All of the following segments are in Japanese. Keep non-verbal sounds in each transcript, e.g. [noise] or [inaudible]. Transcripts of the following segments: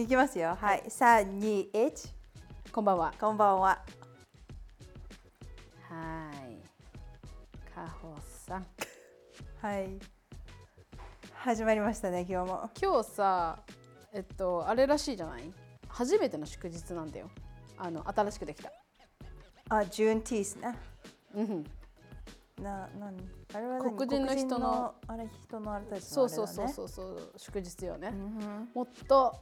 いきますよ。はい。三二一。こんばんは。こんばんは。はい。かほさん。はい。始まりましたね。今日も。今日さ、えっとあれらしいじゃない？初めての祝日なんだよ。あの新しくできた。あ、ジューンティースね。うん。な、なん。あれは何？黒人の人のあれ人のあれたちのあれだね。そうそうそうそうそう祝日よね。うんもっと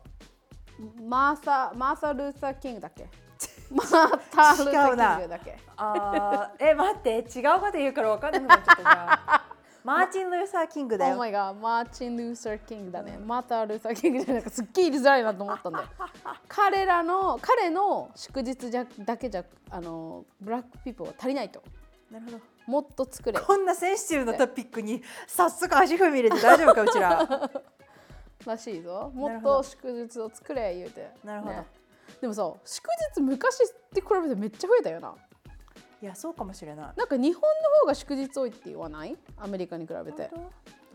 マーサマーサルーサーキングだっけ？マーサルーサーキングだっけ？[laughs] あーえ待って違うこと言うから分かんなくなっちゃマーチン・ルーサー・キングだ Oh よ my god マーチン・ルーサー・キングだね。マーター・ルーサー・キングじゃなくてすっげえ言いづらいなと思ったんだよ。[laughs] 彼らの彼の祝日じゃだけじゃあのブラックピーポーは足りないと。なるほどもっと作れこんなセンシティブなトピックに早速足踏み入れて大丈夫かうちららしいぞ。もっと祝日を作れ言うて。なるほどねでもさ祝日昔って比べてめっちゃ増えたよな。いやそうかもしれないなんか日本の方が祝日多いって言わない？アメリカに比べて。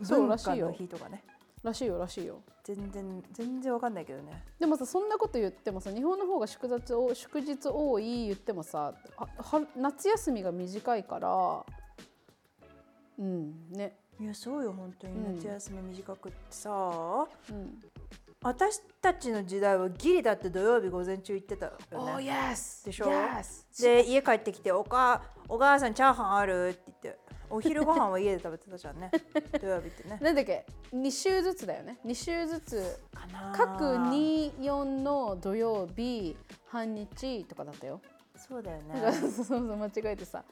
そうらしいよ日とかねらしいよらしいよ。全然全然わかんないけどねでもさそんなこと言ってもさ日本の方が祝日お祝日多い言ってもさあは夏休みが短いからうんね、いやそうよ本当に。うん。夏休み短くってさ、うん、私たちの時代はギリだって土曜日午前中行ってたよ Oh ね、yes. でしょ？Yes. で家帰ってきておかお母さんチャーハンあるって言ってお昼ご飯は家で食べてたじゃんね。[laughs] 土曜日ってね。なんだっけ？2週ずつだよね。2週ずつかな各24の土曜日半日とかだったよ。そうだよね。そうそう間違えてさ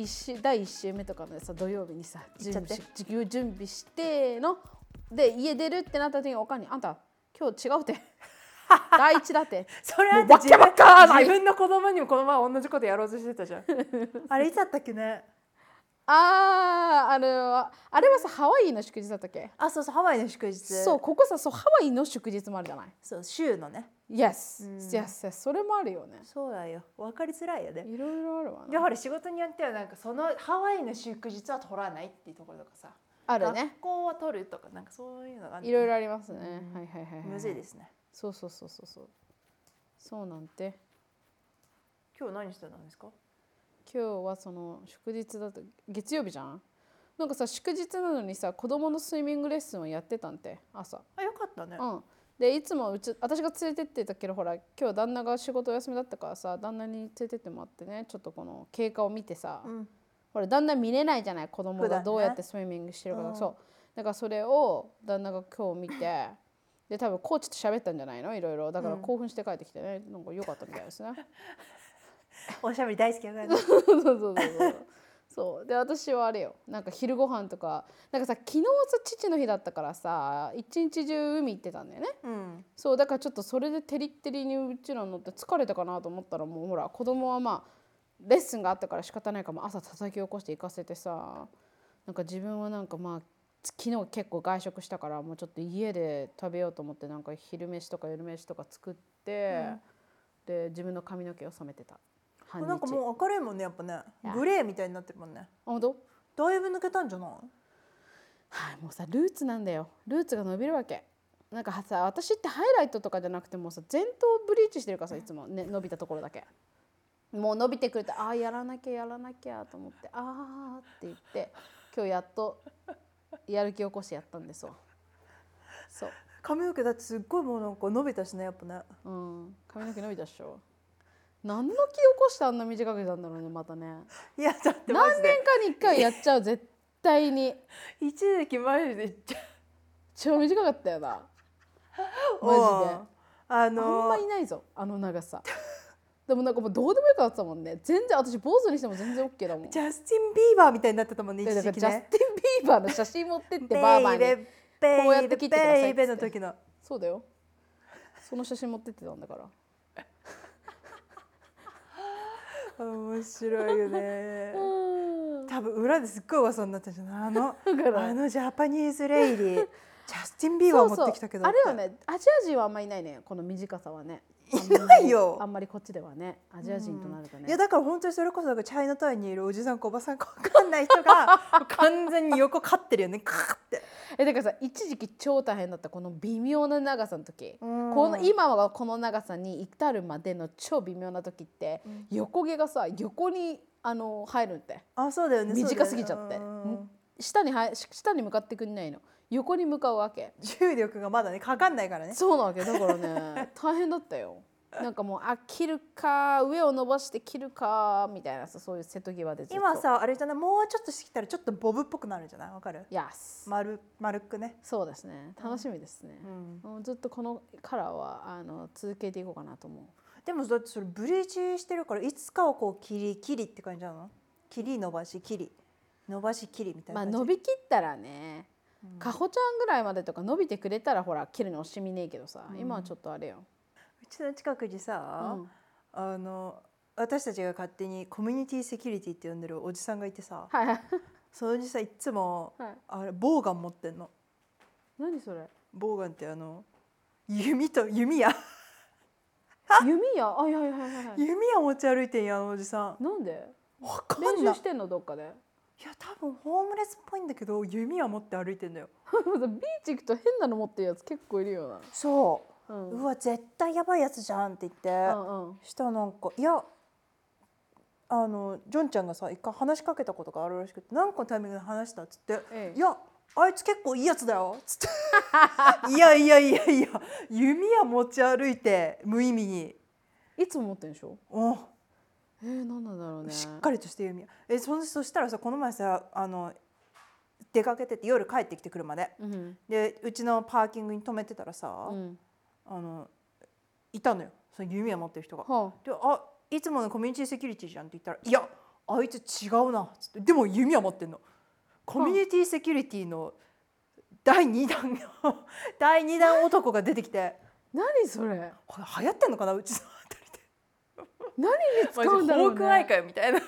一週第1週目とかのさ土曜日にさ準備し授業準備してので家出るってなった時におかんに「あんた今日違うって。[laughs] 第一だって」それあんもうた自分わけわかんない。自分の子供にもこの前同じことやろうとしてたじゃん。[laughs] あれいつだったっけね？あーあれはあれはさハワイの祝日だったっけ？あそうそうハワイの祝日。そうここさそうハワイの祝日もあるじゃない？そう週のね Yes、うん。Yes, yes. それもあるよね。そうだよ。分かりづらいよね。いろいろあるわな。でほら仕事によってはなんかそのハワイの祝日は取らないっていうところとかさ。あるね。学校は取るとかなんかそういうのがあるいろいろありますね、うん。はいはいはいはい。むずいですね。そうそうそうそうそう。そうなんて。今日何してたんですか？今日はその祝日だと月曜日じゃん？なんかさ祝日なのにさ子供のスイミングレッスンをやってたんて朝。あよかったね。うんでいつもうち私が連れてってたけどほら今日旦那が仕事お休みだったからさ旦那に連れてってもらってねちょっとこの経過を見てさ、うん。ほら旦那見れないじゃない子供がどうやってスイミングしてるか、うん。そう。だからそれを旦那が今日見てで多分コーチと喋ったんじゃないの？いろいろ。だから興奮して帰ってきてね、なんか良かったみたいですね。[laughs] おしゃべり大好きだからね。[laughs] そうそうそうそうそう。で私はあれよ。なんか昼ご飯とかなんかさ昨日さ父の日だったからさ一日中海行ってたんだよね。うん。そうだからちょっとそれでテリッテリにうちら乗って疲れたかなと思ったらもうほら子供はまあレッスンがあったから仕方ないから朝叩き起こして行かせてさなんか自分はなんかまあ昨日結構外食したからもうちょっと家で食べようと思ってなんか昼飯とか夜飯とか作って、で自分の髪の毛を染めてた半日。なんかもう明るいもんねやっぱね。グレーみたいになってるもんね。あ本当？だいぶ抜けたんじゃない？はい、もうさルーツなんだよ。ルーツが伸びるわけ。なんかさ私ってハイライトとかじゃなくてもうさ前頭ブリーチしてるからさいつも、ね、伸びたところだけ。もう伸びてくるとああやらなきゃやらなきゃと思ってああって言って今日やっとやる気起こしてやったんですわ。そう、髪の毛だってすっごいもうなんか伸びたしねやっぱね。うん、髪の毛伸びたっしょ何の気起こしてあんな短くしたんだろうねまたね。いやだってマジで。何年かに1回やっちゃう絶対に。一時期前で言っちゃ超短かったよな。う [laughs] マジで。う。んああんのまいないぞあの長さ。でもなんかもうどうでもよかったもんね。全然私坊主にしても全然 OK だもん。ジャスティン・ビーバーみたいになってたもんねでだ一時ジャスティン・ビーバーの写真持ってってバーバーに。こうやって切ってくださいっつって。ベイベの時の。そうだよ。その写真持ってってたんだから面白いよね。うん。多分裏ですっごい噂になってるじゃんあのあのジャパニーズレイリー。ジャスティン・ビーバー持ってきたけどあれはねアジア人はあんまいないねこの短さはねいないよ。あんまりこっちではねアジア人となるとね、いやだから本当にそれこそなんかチャイナタウンにいるおじさんかおばさんか分かんない人が [laughs] 完全に横飼ってるよね。カーって。えだからさ一時期超大変だったこの微妙な長さの時、うん。この今はこの長さに至るまでの超微妙な時って、横毛がさ横にあの入るんって。あそうだよね。そうだよね。短すぎちゃって、うん。下には下に向かってくんないの横に向かうわけ。重力がまだねかかんないからね。そうなわけ。だからね [laughs] 大変だったよ。なんかもうあ切るか上を伸ばして切るかみたいなさそういう瀬戸際でずっと。今さあれじゃない？もうちょっとしてきたらちょっとボブっぽくなるんじゃない？わかる？Yes 丸丸くね？そうですね。楽しみですね、うん。もうずっとこのカラーはあの続けていこうかなと思う。でもだってそれブリーチしてるからいつかはこう切り切りって感じなの？切り伸ばし切り。伸ばし切りみたいな感じ、まあ伸びきったらね、かほちゃんぐらいまでとか伸びてくれたらほら切るの惜しみねえけどさ、今はちょっとあれよ、うちの近くにさ、うん。あの私たちが勝手にコミュニティセキュリティって呼んでるおじさんがいてさはいはい。そのおじさんいっつも、はい。あれボウガン持ってんの。何それ？ボウガンってあの弓と弓矢。弓矢？あいやいやいやいや弓矢持ち歩いてんやあのおじさん。なんで？わかんない。練習してんのどっかで？いや多分ホームレスっぽいんだけど弓矢持って歩いてんだよ。[laughs] ビーチ行くと変なの持ってるやつ結構いるよな。そう。う、ん。うわ絶対やばいやつじゃんって言って、うんうん。したらなんかいやあのジョンちゃんがさ一回話しかけたことがあるらしくて何個のタイミングで話したっつって「ええ。いやあいつ結構いいやつだよ」っつって「[laughs] いやいやいやいや弓矢持ち歩いて無意味に、いつも持ってんでしょ？おえー、何なんだろうね。しっかりとして弓矢えそそしたらさこの前さあの出かけてて夜帰ってきて車で。うん。でうちのパーキングに止めてたらさ、うん。あのいたのよ。その弓矢持ってる人が。はであいつものコミュニティセキュリティじゃんって言ったら「いやあいつ違うな」っつって。でも弓は持ってんの。コミュニティセキュリティの第2弾の [laughs] 第2弾男が出てきて。あ。何それ。これ流行ってんのかなうちのあたりで。何に使うんだろうホークアイねかよみたいな。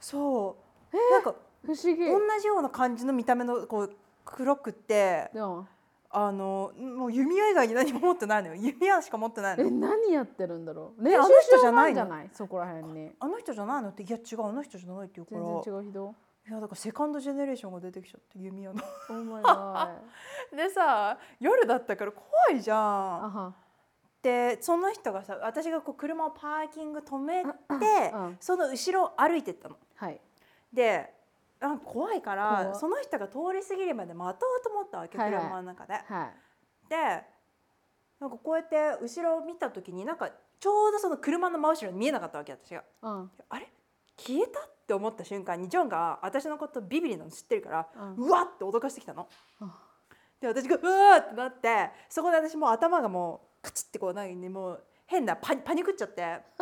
そう、なんか不思議。同じような感じの見た目のこう黒くってあのもう弓矢以外に何も持ってないのよ。弓矢しか持ってないのえ何やってるんだろう。えあの人じゃないの。じゃない？そこら辺に。あの人じゃないのっていや違う。あの人じゃないって言うから。全然違う人？いやだからセカンドジェネレーションが出てきちゃって弓矢の。[laughs] Oh [laughs] でさ夜だったから怖いじゃん。でその人がさ私がこう車をパーキング止めて、うんその後ろを歩いてったの。はい。でなんか怖いから怖その人が通り過ぎるまで待とうと思ったわけ、はいはい。車の中で。はい。でなんかこうやって後ろを見た時になんかちょうどその車の真後ろに見えなかったわけ私が。うん。あれ？消えた？って思った瞬間にジョンが私のことビビリなの知ってるから、ううわって脅かしてきたの。うん。で私がうわーってなってそこで私もう頭がもうカチッてこう何ねもう変なパニパニクっちゃって。[laughs]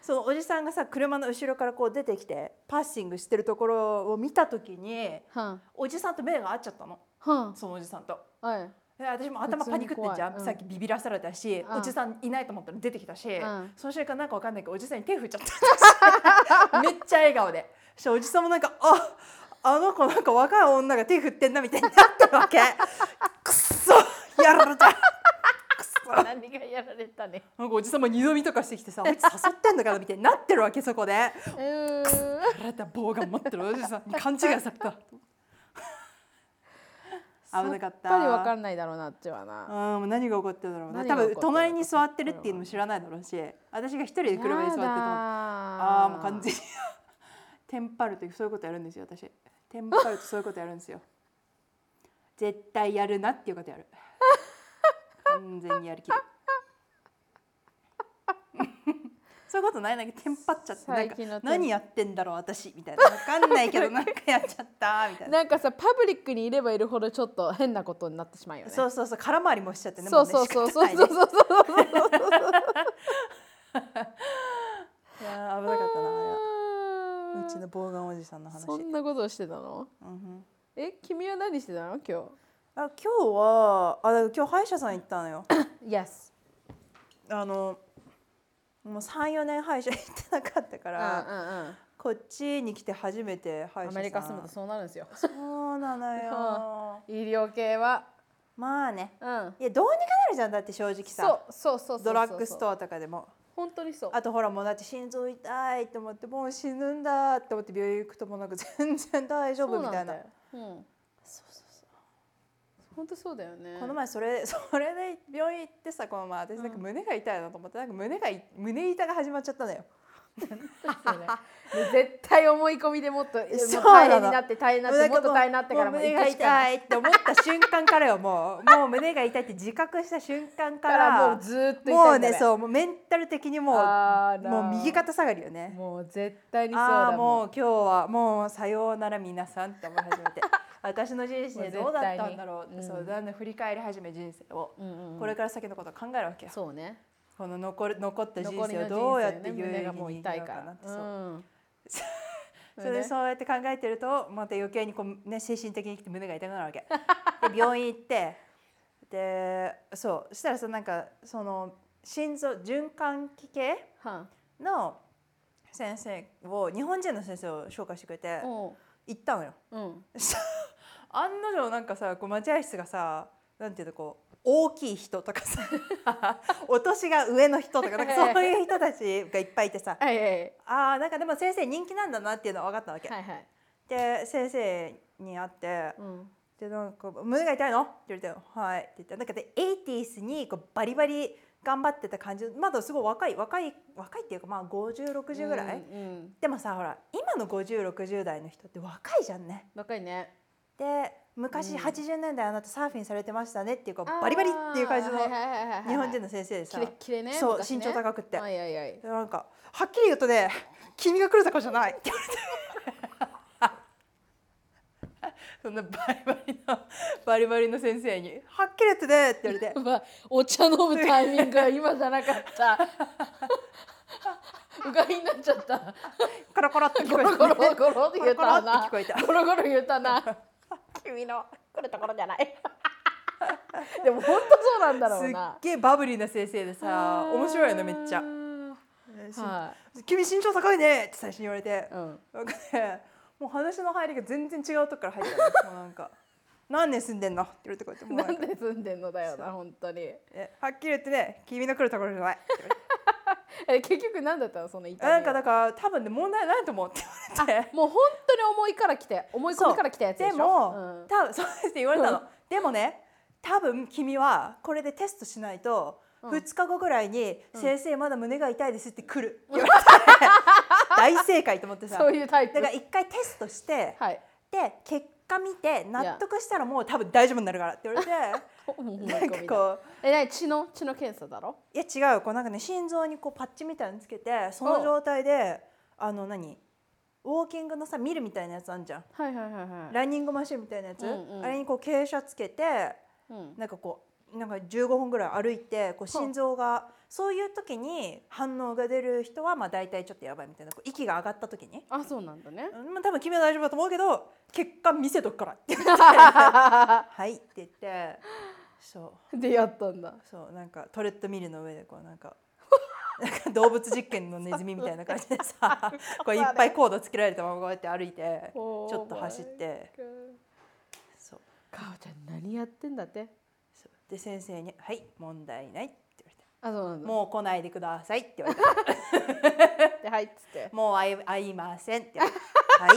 そのおじさんがさ車の後ろからこう出てきてパッシングしてるところを見た時におじさんと目が合っちゃったの。そのおじさんと。はい。で私も頭パニクってんじゃん、うん。さっきビビらされたし、うん。おじさんいないと思ったら出てきたし、ん。その瞬間なんかわかんないけどおじさんに手振っちゃった [laughs] めっちゃ笑顔で。そしおじさんもなんかああの子なんか若い女が手振ってんなみたいになってるわけ。くっそやられた。[laughs] 何がやられたね。なんかおじさんも二度見とかしてきてさあいつ誘ってんのかなみたいになってるわけそこで。やうーられた棒が持ってるおじさんに勘違いされた。[laughs] 危なかった。さっぱりわかんないだろうなっちはな。うん、何が起こってるんだろうな。多分隣に座ってるっていうのも知らないだろうし私が一人で車に座っててもああもう完全に。[laughs] テンパるとそういうことやるんですよ私。テンパるとそういうことやるんですよ。絶対やるなっていうことやる完全にやりきる。[laughs] そういうことない。なんかテンパっちゃって。なんか何やってんだろう私。みたいな。分かんないけど [laughs] なんかやっちゃったみたいな。なんかさパブリックにいればいるほどちょっと変なことになってしまうよね。そうそうそう空回りもしちゃってね。そうそうそう。そうそうそうそうそういやー危なかったなあれは。うちのボウガンおじさんの話。そんなことをしてたの？うんうん。え君は何してたの？今あ今日はあ今日歯医者さん行ったのよ。日 [coughs] Yes. あのもう34年歯医者行ってなかったかうんら、うんうん。こっちに来て初めて歯医者さん。アメリカ住むとそうなるんですよ。そうなのよ。[laughs] 医療系は。まあね。うん。いやどうにかなるじゃんだって正直さ。そうそうそうドラッグストアとかでも。本当にそう。あとほらもうだって心臓痛いって思ってもう死ぬんだって思って病院行くともうなんか全然大丈夫みたいな。そうなんだよ。うん。そうそうそう本当そうだよね。この前それ [laughs] それで病院行ってさこの前私なんか胸が痛いなと思ってなんか胸がい胸痛が始まっちゃったのよ。絶対思い込みでもっと大変になって大変になってもっと大変になってからも胸が痛いって思った瞬間からよもう。もう胸が痛いって自覚した瞬間かかららもうずーっと痛いんもうだねそうもうメンタル的にもうもう右肩下がりよね。もう絶対にそうだももう今日はもうさようなら皆さんって思い始めて私の人生どうだったんだろうそうだんだん振り返り始め人生を、これから先のことを考えるわけよ。そうね。この残る残った人生をどうやっ生て有意義ね胸がもうに生きようかなって。そう、うん。[laughs] それでそうやって考えてるとまた余計にこう、ね、精神的にきて胸が痛くなるわけ。[laughs] で病院行ってでそう。そしたらさなんかその心臓循環器系はの先生を日本人の先生を紹介してくれて行ったのよ。ううん [laughs] 案の定なんかさこう待合室がさなんていうのこう大きい人とかさ [laughs] お年が上の人とかなんかそういう人たちがいっぱいいてさはあーなんかでも先生人気なんだなっていうのは分かったわけ。はいはい。で先生に会ってうん。でなんか「胸が痛いの?」って言われて「はい」って言ってなんかで 80s にこうバリバリ頑張ってた感じ。まだすごい若い若い若いっていうかまあ5060ぐらい、うんうん。でもさほら今の5060代の人って若いじゃんね。若いねで昔うん。80年代あなたサーフィンされてましたねっていうかバリバリっていう感じの日本人の先生でさ。そう身長高くって。なんかはっきり言うとね「君が来るとこじゃない」って言われてそんなバリバリのバリバリの先生に「はっきり言ってね」って言われて。[laughs] まあお茶飲むタイミングが今じゃなかった。[laughs] うがいになっちゃった。コロコロって聞こえた、ね、ゴロって言ったコロコロってな聞こえた。ゴロゴロ言ったな君の来るところじゃない。[laughs] でも本当そうなんだろすっうなげえバブリーな先生でさ面白いよねめっちゃ。は「君身長高いね」って最初に言われて。い、うん、なんかねもう話の入りが全然違うとこから入ったのもうなんか「何年住んでんの?」って言われてこうやってもうななんか。んで住んでんのだよな本当に。えはっきり言ってね君の来るところじゃない。って言われて [laughs] え結局何だったのその痛みなんかだから多分ね問題ないと思うって言われて。もう本当に思いから来て思い込みから来たやつでしょ？でも、うん。多分 [laughs] そうですって言われたの。でもね多分君はこれでテストしないと、うん。2日後ぐらいに「うん。先生まだ胸が痛いです」って来るって言われて。[laughs] 大正解と思ってさ。そういうタイプ。だから一回テストしてはい。で結果見て納得したらもう多分大丈夫になるからって言われて [laughs] なんかこうえ何血の血の検査だろ？いや違う。こうなんかね心臓にこうパッチみたいなのつけてその状態であの何？ウォーキングのさミルみたいなやつあんじゃん。はいはいはいはい。ランニングマシンみたいなやつ、うんうん。あれにこう傾斜つけてうん。なんかこうなんか15分ぐらい歩いてこう心臓がそういう時に反応が出る人はまあ大体ちょっとやばいみたいなこう息が上がった時に、あそうなんだね。まあ、多分君は大丈夫だと思うけど結果見せとくから。って言ってはいって言って。そう。出会ったんだ。そうなんかトレッドミルの上でこうなんかなんか動物実験のネズミみたいな感じでさ [laughs] こういっぱいコードつけられたままこうやって歩いてちょっと走って。そう。かおちゃん何やってんだってで先生に「はい問題ない」って言われて。あそうなん「だ。もう来ないでください」って言われて。ではいっつって「もう会い会いません」って言われて「はい」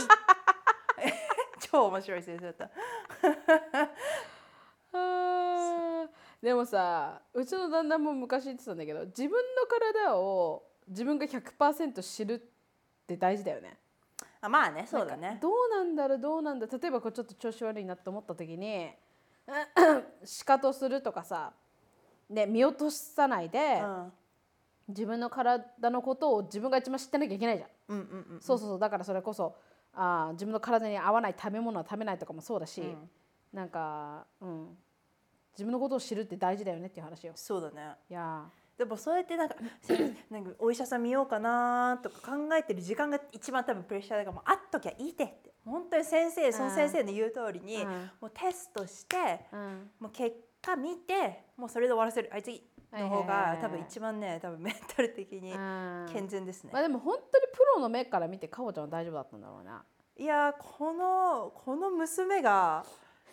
[laughs] 超面白い先生だった。あー。でもさうちの旦那も昔言ってたんだけど自分の体を自分が100%知るって大事だよね。あまあねそうだなんかねどうなんだろうどうなんだ例えばこうちょっと調子悪いなって思った時にシカトするとかさ、ね、見落とさないで、うん。自分の体のことを自分が一番知ってなきゃいけないじゃん。うんうんうんそうそうそう。だからそれこそあー自分の体に合わない食べ物は食べないとかもそうだし、うん。なんか、うん、自分のことを知るって大事だよねっていう話よ。そうだね。いやでもそうやってなんか [clears throat] なんかお医者さん見ようかなとか考えてる時間が一番多分プレッシャーだからもうあっときゃいいてって本当に先生その先生の言う通りにうん。もうテストしてもう結果見てもうそれで終わらせる。はい次の方が多分一番ね多分メンタル的にうん。健全ですね。まあでも本当にプロの目から見てかおちゃんは大丈夫だったんだろうな。いやーこのこの娘が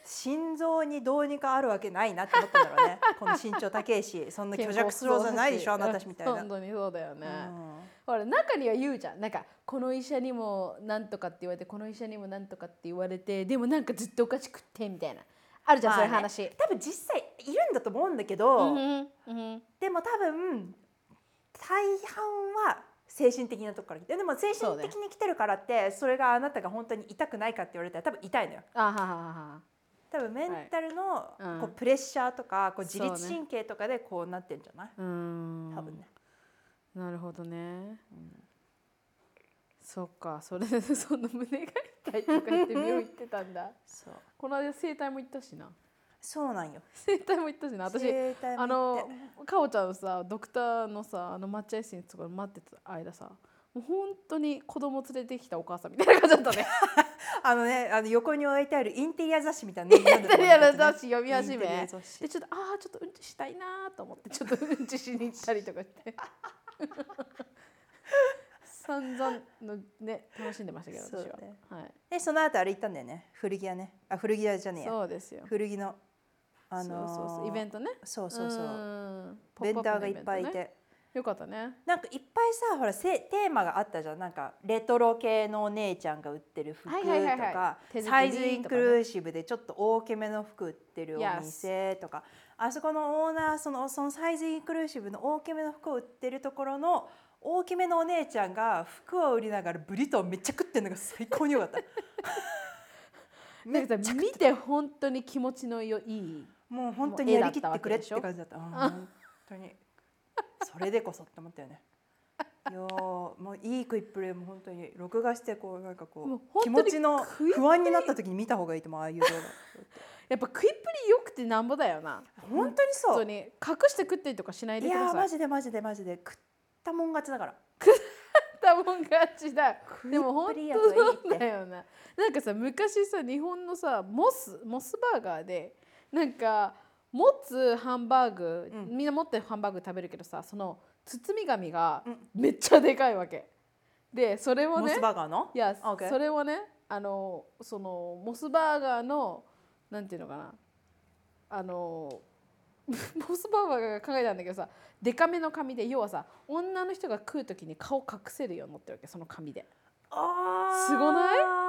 心臓にどうにかあるわけないなって思ったんだろうね。[laughs] この身長高いしそんな虚弱スローじゃないでしょあなたみたいな、本当にそうだよね、うん。ほら中には言うじゃん。なんかこの医者にもなんとかって言われてこの医者にもなんとかって言われてでもなんかずっとおかしくってみたいな。あるじゃん、そういうまあね話。多分実際いるんだと思うんだけど、うんうんでも多分大半は精神的なとこから来てでも精神的に来てるからってそれがあなたが本当に痛くないかって言われたら多分痛いのよ。あはははは多分メンタルのうん。こうプレッシャーとかこう自律神経とかでこうなってんじゃない、多分ね、なるほどね、そっか。それで [laughs] その胸が痛いとか言って病院行ってたんだ。そう。この間整体も行ったしな。そうなんよ。整体も行ったしな。私あのかおちゃんのさドクターのさあの待合室にとか待ってた間さもう本当に子供連れてきたお母さんみたいな感じだったね。[laughs] あのねあの横に置いてあるインテリア雑誌みたいな。インインテリアの雑誌読み始め。でちょっとああちょっとうんちしたいなと思ってちょっとうんちしに行ったりとかして。[laughs] 散々のね楽しんでましたけど私は、ね。は。い。でその後あれ行ったんだよね。古着屋ね。あ古着屋じゃねえや。そうですよ。古着のあのーそうそうそう。イベントね。そうそうそう。うん。ベンダーがいっぱいいポップアップのイベントね。て、よかったね。なんかいっぱいさほらせテーマがあったじゃん。なんかレトロ系のお姉ちゃんが売ってる服とはいはいはいはい。サイズインクルーシブでちょっと大きめの服売ってるお Yes 店とかあそこのオーナーそのそのサイズインクルーシブの大きめの服を売ってるところの大きめのお姉ちゃんが服を売りながらブリトーめっちゃ食ってるのが最高に良かった。なんかさ見て本当に気持ちのよいいもう本当にやりきってくれって感じだった。うん本当に。それでこそって思ったよね。いやーもういい食いっぷりも本当に録画してこうなんかこもう気持ちの不安になった時に見た方がいいと思うああいう動画。やっぱ食いっぷりよくてなんぼだよな本当にそう。本当に隠して食ってりとかしないいやーでくださいマジでマジでマジで食ったもん勝ちだから。たもん勝ちだでも本当そうだよななんかさ昔さ日本のさモスモスバーガーでなんか持つハンバーグ、うん。みんな持ってるハンバーグ食べるけどさその包み紙がうん。めっちゃでかいわけ。でそれをねモスバーガーの？いや、OK それをねあのそのモスバーガーのなんていうのかな。あの [laughs] モスバーガーが考えたんだけどさデカめの紙で要はさ女の人が食う時に顔隠せるようになってるわけその紙で。すごない？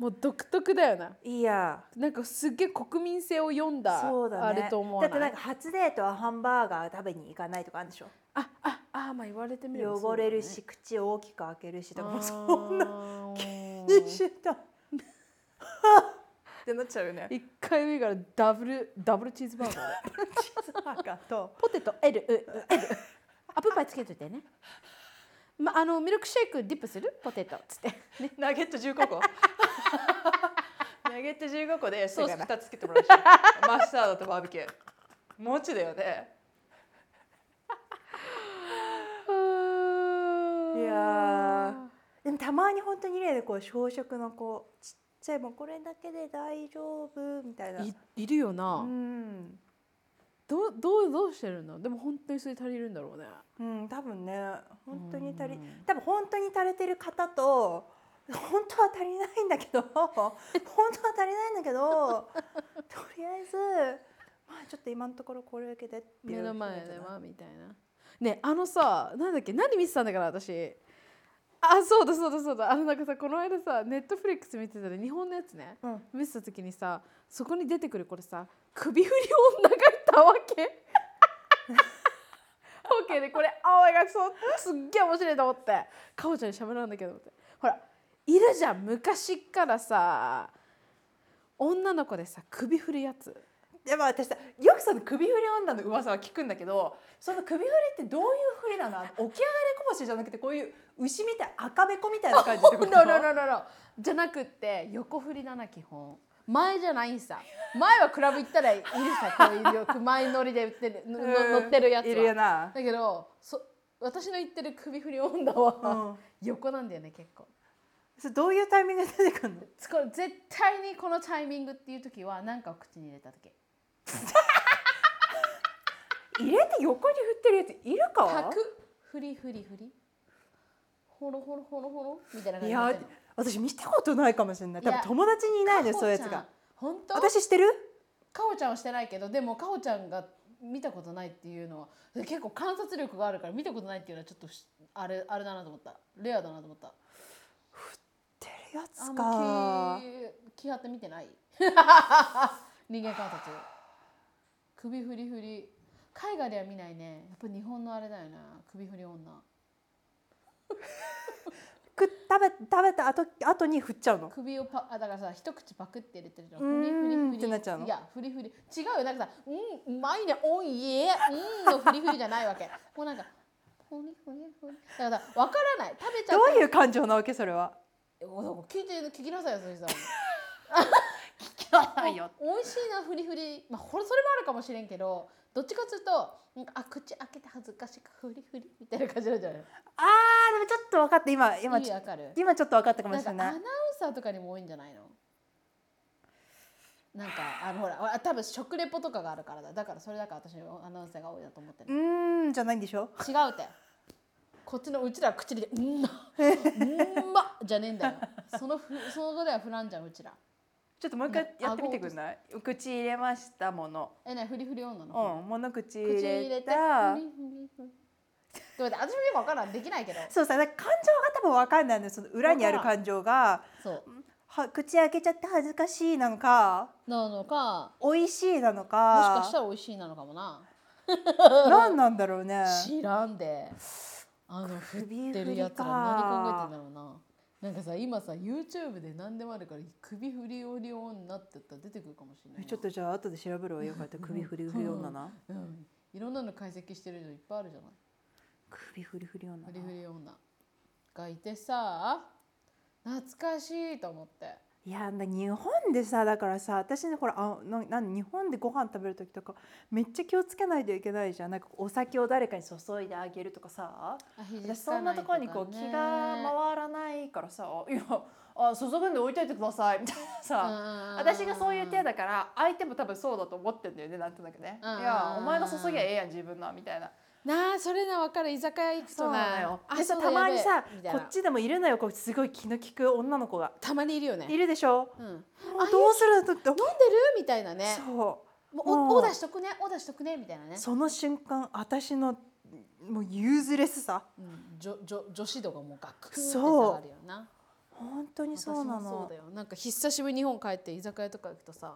もう独特だよないや。なんかすっげえ国民性を読んだそうだね。あれと思わない？だってなんか初デートはハンバーガー食べに行かないとかあるんでしょ？あああまあ言われてみれば汚れるし口を大きく開けるしとかもうそんな気にしたってなっちゃうよね一回目からダブルダブルチーズバーガーでチーズバーガーとポテト L, L アップルパイつけといてね。まあのミルクシェイクディップする？ポテトっつって。ね。ナゲット15個ナゲット15個でソース2つつけてもらうし。[laughs] マスタードとバーベキュー。もちだよね。[laughs] いやでもたまに本当にねこう小食のこうちっちゃいもうこれだけで大丈夫みたいな。いいるよな。うん、どうどうどうしてるの？でも本当にそれ足りるんだろうね。うん、多分ね。本当に足りうん。多分本当に足りてる方と本当は足りないんだけど [laughs] 本当は足りないんだけどとりあえずまあちょっと今のところこれだけでって目の前ではみたいな。ねあのさなんだっけ何見てたんだから私。あそうだそうだそうだあのなんかさこの間さネットフリックス見てたら日本のやつね。うん見てた時にさそこに出てくるこれさ首振り女がいたわけ。[laughs] オッケーでこれあおいがそうすっげえ面白いと思ってかおちゃんに喋らんだけどっているじゃん昔からさ。女の子でさ首振るやつ。でも私さよくその首振り女の噂は聞くんだけどその首振りってどういう振りなの？起き上がりこぼしじゃなくてこういう牛みたい赤べこみたいな感じでノロロロロじゃなくって横振りだな基本。前じゃないんさ。前はクラブ行ったらいるさこういうよく前乗りで売ってるのの乗ってるやついるよはな、だけどそ私の言ってる首振り女は、うん、横なんだよね結構それどういうタイミングで出てくるの？絶対にこのタイミングっていう時は何かを口に入れた時入れて横に振ってるやついるか？パク振り振り振りほろほろほろほろみたいない感じでや私見たことないかもしれない。多分友達にいないのよそういうやつが。本当？私してる？かおちゃんはしてないけどでもかおちゃんが見たことないっていうのは結構観察力があるから見たことないっていうのはちょっとしあれあれだなと思った。レアだなと思ったてるやつか。ま気気張って見てない？[laughs] 人間観察。首振り振り。海外では見ないね。やっぱ日本のあれだよな。首振り女。[laughs] く食べ食べた後後に振っちゃうの？首をパあだからさ一口パクって入れてるじゃん。フリフリフリってなっちゃうの？いやフリフリ違うよ。なんかさ「うんうまいね。おいえ。うん」のフリフリじゃないわけ。もうなんかフリフリフリだからわからない。食べちゃったどういう感情なわけそれは？聞いて聞きなさいよそれさ [laughs] ないよ。美味しいなフリフリ。まあそれもあるかもしれんけどどっちかというとあ口開けて恥ずかしいかフリフリみたいな感じなんじゃない？あーでもちょっと分かった。今今意ちょ今ちょっと分かったかもなんかアナウンしれないサーとかにも多いんじゃないの？なんかあのほらあ多分食レポとかがあるからだ。だからそれだから私のアナウンサーが多いなと思ってうるーんじゃないんでしょ？違うってこっちのうちらは口で「うんまうんま」じゃねえんだよ。そのふ [laughs] その後ではフランじゃんうちら。ちょっともう一回やってみてくんない？口入れましたもの。えねフリフリ女の？うん物口口入れ入れてたフリフリフリ。でも私もよく分からん。できないけど。そうさだから感情が多分分かんないのよ。その裏にある感情が。そう。は口開けちゃって恥ずかしいなのか。なのか。美味しいなのもしかかしたら美味しいなのかもな。何なんだろうね。知らんであの振ってるやつら何考えてんだろうな。なんかさ今さ YouTube で何でもあるから首振り折り女って言ったら出てくるかもしれないなちょっとじゃあ後で調べるわよ。かった首振り振り女なうん。いろんなの解析してるのいっぱいあるじゃない。首振り振り女フリフリ女がいてさ懐かしいと思っていやだ日本でさだからさ私ねほらあななん日本でご飯食べる時とかめっちゃ気をつけないといけないじゃん。なんかお酒を誰かに注いであげるとかさ。私そんなところにこう気が回らないからさ「いやあ注ぐんで置いといてください」みたいなさ。私がそういう手だから相手も多分そうだと思ってんだよねなんとなくね「いうんやお前の注ぎはええやん自分の」みたいな。なあそれな分かる。居酒屋行くとな。でさたまにさこっちでもいるのよ。こうすごい気の利く女の子が。たまにいるよね。いるでしょ？うん、飲んでるもうどうするの？って思うみたいなね。そう。もうおオーダーしとくね。オーダーしとくね。みたいなね、その瞬間私のもうユーズレスさ。うん、女女女子度がもうガクンって下そう。がるよな本当にそうなの。そうだよ。なんか久しぶりに日本帰って居酒屋とか行くとさ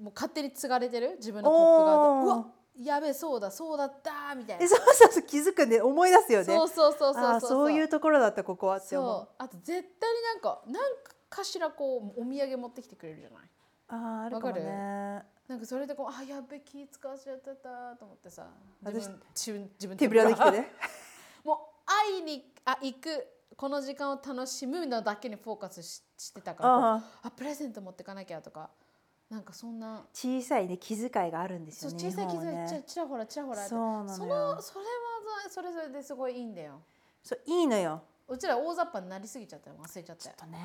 もう勝手に継がれてる？自分のコップがうわやべえそうだそうだったみたいえなそうそうそう気づくんで思い出すよね。そうそうそうそうそういうところだったここはって思そう。うあと絶対になんかなんかしらこうお土産持ってきてくれるじゃない？あーあるかもね。なんかそれでこうあやべえ気使わせちゃってたと思ってさ。自私分自分自分手ぶらできてね。[laughs] もう会いにあ行くこの時間を楽しむのだけにフォーカスししてたから。あプレゼント持ってかなきゃとかなんかそんな小さいね気遣いがあるんですよね小さい気遣いちちらほらちらほらそうなのよ。そのそれはそれぞれですごいいいんだよ。そういいのよ。うちら大雑把になりすぎちゃったよ忘れちゃって。ちょっとね。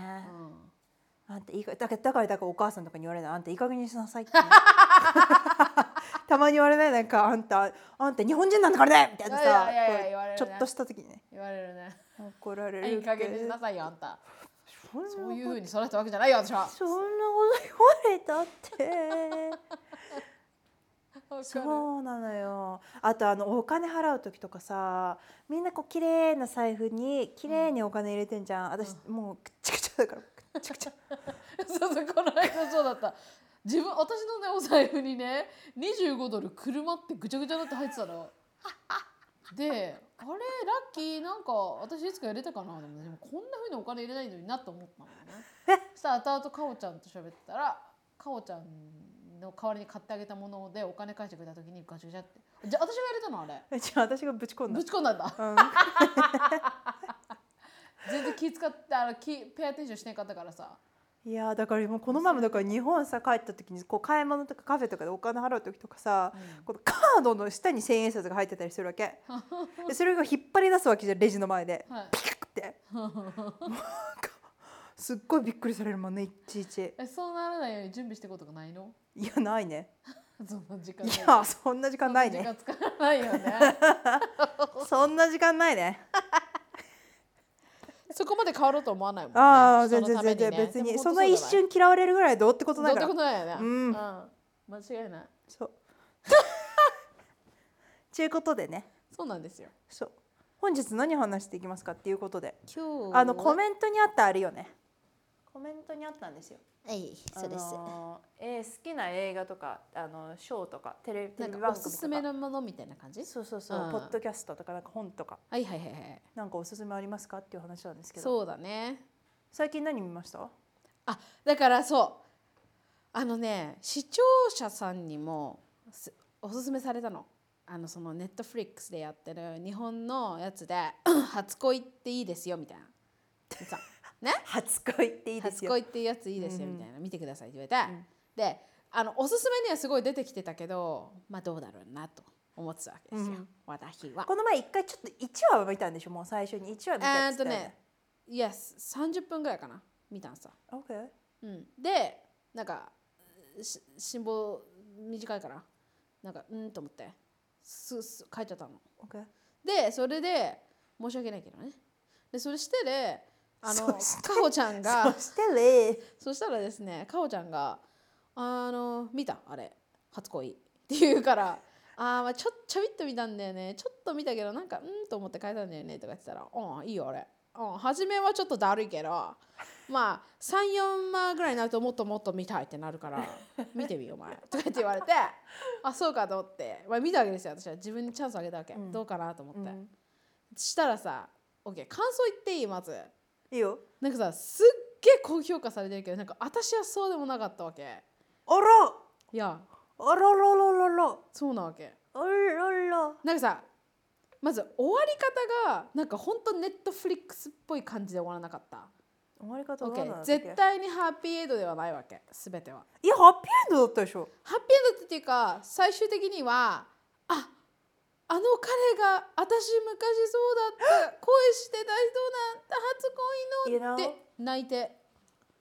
うん。あんたいいかだからだからだからお母さんとかに言われない。あんたいい加減にしなさいって。ね、[laughs] [laughs] たまに言われないなんかあんたあんた日本人なんだからねみたいなさちょっとした時にね。言われるね。怒られるいい加減にしなさいよあんたそういうふうに育ったわけじゃないよ私は。そんなこと言われたって。[laughs] そうなのよ。あとあのお金払う時とかさみんなこう綺麗な財布に綺麗にお金入れてんじゃん、私もうくっちゃくちゃだから。くっちゃくちゃ。[laughs] そうそうこの間そうだった。自分私のねお財布にね25ドル車ってぐちゃぐちゃになって入ってたの。[laughs] であれラッキーなんか私いつか入れたかなと思ってでもこんなふうにお金入れないのになと思ったのね。そしたら後々かおちゃんと喋ったらかおちゃんの代わりに買ってあげたものでお金返してくれた時にガチャガチャって。じゃあ私が入れたのあれ。じゃあ私がぶち込んだ。ぶち込んだんだ。うん。[laughs] 全然気使ってあの気ペアアテンションしなかったからさいやーだからもうこの前もだから日本さ帰った時にこう買い物とかカフェとかでお金払う時とかさ、うん。このカードの下に千円札が入ってたりするわけ。[laughs] でそれが引っ張り出すわけじゃんレジの前で。はい。ピカッて。すっごいびっくりされるもんねいちいち。えそうならないように準備してことがないの？いやないね。[laughs] そんな時間いない。やそんな時間ないね。そんな時間ないよね [laughs] そこまで変わろうと思わないもんね。ああ全然全然ね別にその一瞬嫌われるぐらいどうってことそうだよどうってことだよね。うん。間違いない。そう。[laughs] ということでね。そうなんですよ。そう。本日何話していきますかっていうことで。今日あのコメントにあったあるよねコメントにあったんですよ。はいそうです、えー好きな映画とかあのショーとかテレビなんかお番組とかすすめのものみたいな感じ？そうそうそう、うん。ポッドキャストとかなんか本とか。はいはいはいはい。なんかおすすめありますか？っていう話なんですけど。そうだね。最近何見ました？あだからそう。あのね視聴者さんにもすおすすめされたの。あのそのネットフリックスでやってる日本のやつで [coughs] 初恋っていいですよみたいなね。初恋っていいです初よ恋っていうやついいですようん。みたいな、見てくださいって言われて、であのおすすめにはすごい出てきてたけどまあどうだろうなと思ってたわけですよ、うん。私は。この前一回ちょっと1話は見たんでしょ？もう最初に1話見たえーっとっつったよね Yes 30分ぐらいかな。見たんさ。OK うん、でなんかし辛抱短いからなんかうんと思ってすす書いちゃったの。OK でそれで申し訳ないけどね。でそれしてであのかほちゃんが [laughs] そしてねそしたらですねかほちゃんが「あの見たあれ初恋」って言うから「あーまあちょちょびっと見たんだよね。ちょっと見たけどなんかうんと思って変えたんだよね」とか言ってたら「うんいいよあれ」うん、初めはちょっとだるいけどまあ34話ぐらいになるともっともっと見たいってなるから [laughs] 見てみようお前。とか言って言われてあそうかと思って、まあ、見たわけですよ私は。自分にチャンスあげたわけ、うん。どうかなと思って、うん。したらさ OK 感想言っていい？まずいいよ。なんかさすっげえ高評価されてるけどなんか私はそうでもなかったわけ。あら。いや。あららららら。そうなわけ。あららなんかさまず終わり方がなんかほんとネットフリックスっぽい感じで終わらなかった。終わり方は何だ OK っけ？絶対にハッピーエンドではないわけ。全ては。いやハッピーエンドだったでしょ。ハッピーエンドっていうか最終的にはああの彼が私昔そうだった恋してた人だった初恋の?って泣いて。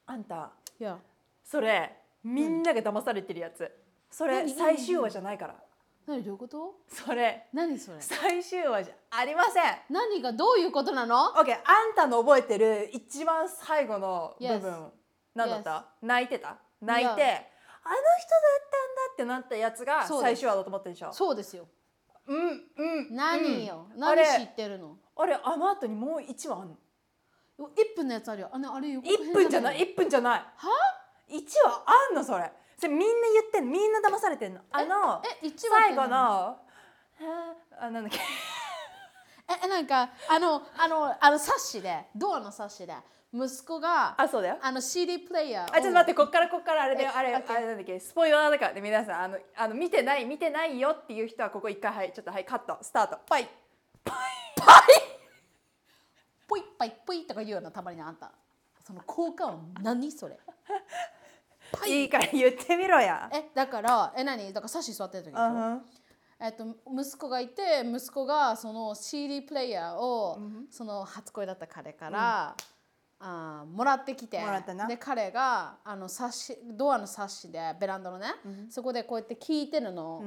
あんた。いやそれみんなが騙されてるやつ。それ何最終話じゃないから。何どういうこと？それ。何それ？最終話じゃありません。何がどういうことなの？OK あんたの覚えてる一番最後の部 Yes. 分何だった？泣いてた？泣い Yeah. てあの人だったんだってなったやつが最終話だと思ってるでしょ？そうですようんうん何よ、うん何知ってるの？あれあの後にもう1話あんの？1分のやつあるよ。あれあれ予告編1分じゃない1分じゃない。は？1話あんのそれ。それみんな言ってんの？みんな騙されてんの？あのえ一話最後のえーあなんだっけ？[laughs] えなんかあのあのあの冊子でドアの冊子で息子があそうだよ。あの CD プレイヤーをあちょっと待ってこっからこっからあれでえあれあれなんだっけスポイラーだから。ね皆さんあのあの見てない見てないよっていう人はここ一回はいちょっとはいカット。スタート。パイ。ポイ。パイ。ポイ。とか言うようなたまにあんた。その効果音何それ。いいから言ってみろや。えだからえ何？だから冊子座ってる時でえっと、息子がいて息子がその CD プレイヤーを、その初恋だった彼から、あーもらってきて。で彼があの冊子ドアの冊子でベランダのね、そこでこうやって聞いてるの、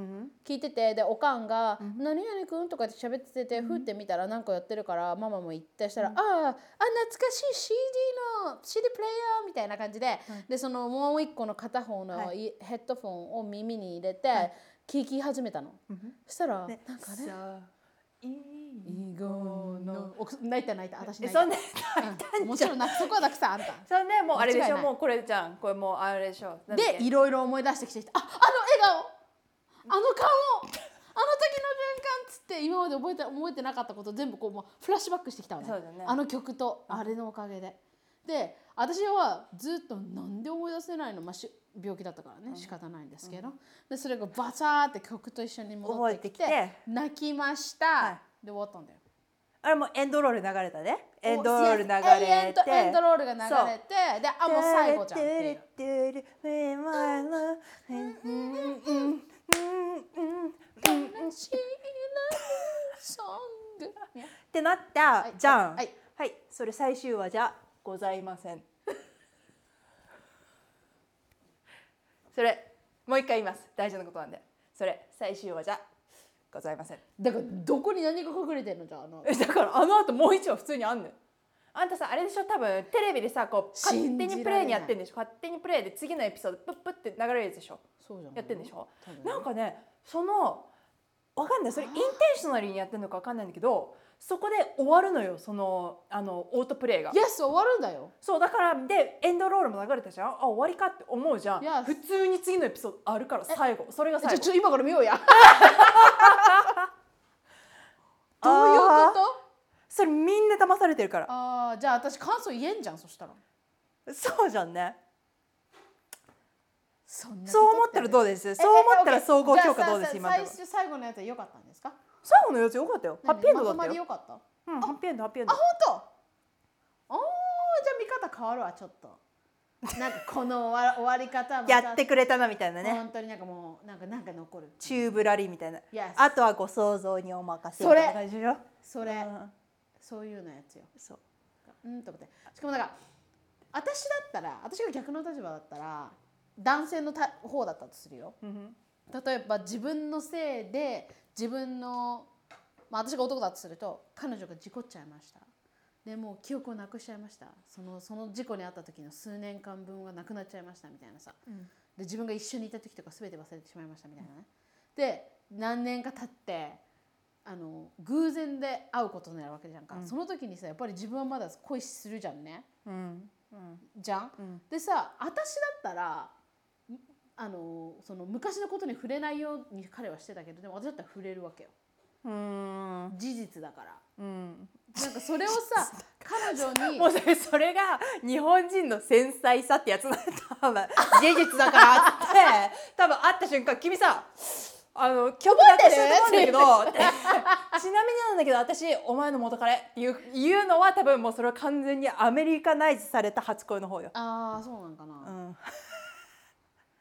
聞いててでおかんが「何々くん?」とかって喋ってて、ふって見たら何かやってるからママも行ってしたら「あああ懐かしい CD の CD プレイヤー」みたいな感じで、でそのもう一個の片方の、はい。ヘッドフォンを耳に入れて、聞き始めたの。そしたら、ねなんかねさあいい「の。お泣いた泣いた私泣いたえそんで泣いたうん。もちろん泣くそこは泣くさあんた。そんでもうあれでしょもうこれじゃんこれもうあれでしょ。でいろいろ思い出してきてああの笑顔。あの顔あの時の瞬間っつって今まで覚えて覚えてなかったこと全部こうもうフラッシュバックしてきたのね。そうだね。あの曲とあれのおかげで。で私はずっとなんで思い出せないの、まあ、し病気だったからね仕方ないんですけど、でそれがバサーって曲と一緒に戻ってきて泣きました、はい。で終わったんだよ。あれもうエンドロール流れたね。エンドロール流れて。エンドロールが流れてであもう最後じゃんっていう。ってなったじゃんはいはいそれ最終話じゃございませんそれもう一回言います。大事なことなんで。それ最終話じゃございません。だからどこに何が隠れてんの？じゃああの。えだからあの後もう一話普通にあんねん。あんたさあれでしょ？多分テレビでさこう勝手にプレイにやってんでしょ？勝手にプレイで次のエピソードプップって流れるやつでしょ？そうじゃん。やってんでしょ？ね。なんかねそのわかんない。それインテンショナリーにやってるのかわかんないんだけどそこで終わるのよそのあのオートプレイが。イエス終わるんだよ。そうだからでエンドロールも流れたじゃん。あ終わりかって思うじゃん。Yes 普通に次のエピソードあるから最後。それが最後。じゃあちょ今から見ようや。[laughs] どういうあー。ことそれみんな騙されてるから。ああじゃあ私感想言えんじゃんそしたら。そうじゃんね。そんなそう思ったらどうです？えそう思ったらえ総合評価どうですさ今最終最後のやつは良かったんですか？最後のやつよかったよ。ハッピーエンドだまとまったより良かった。あうんハッピーエンドハッピーエンド。本当？おーじゃあ見方変わるわちょっと。なんかこの終わ終わり方はまた [laughs] やってくれたなみたいなね。本当になんかもうなんかなんか残る。チューブラリみたいな。Yes あとはご想像にお任せ。それ。それ、うん。そういうのやつよ。そう。うんと思って。しかもなんか私だったら私が逆の立場だったら男性のた方だったとするよ。うん。例えば自分のせいで自分の、まあ、私が男だとすると彼女が事故っちゃいました。でもう記憶をなくしちゃいました。そのその事故に遭った時の数年間分がなくなっちゃいましたみたいなさ。うん。で自分が一緒にいた時とか全て忘れてしまいましたみたいなね。で何年か経ってあの偶然で会うことになるわけじゃんか、うん。その時にさやっぱり自分はまだ恋するじゃんね。うん。うん。じゃん。うん。でさ私だったらんあのその昔のことに触れないように彼はしてたけどでも私だったら触れるわけよ。うん。事実だから。うん。なんかそれをさ [laughs] 彼女にもうそれそれが日本人の繊細さってやつなんだ多分事実だからって。[laughs] 多分会った瞬間君さあの曲なくしてると思うんだけど [laughs] ちなみになんだけど私お前の元彼っていう言うのは多分もうそれは完全にアメリカナイズされた初恋の方よ。ああそうなんかな、うん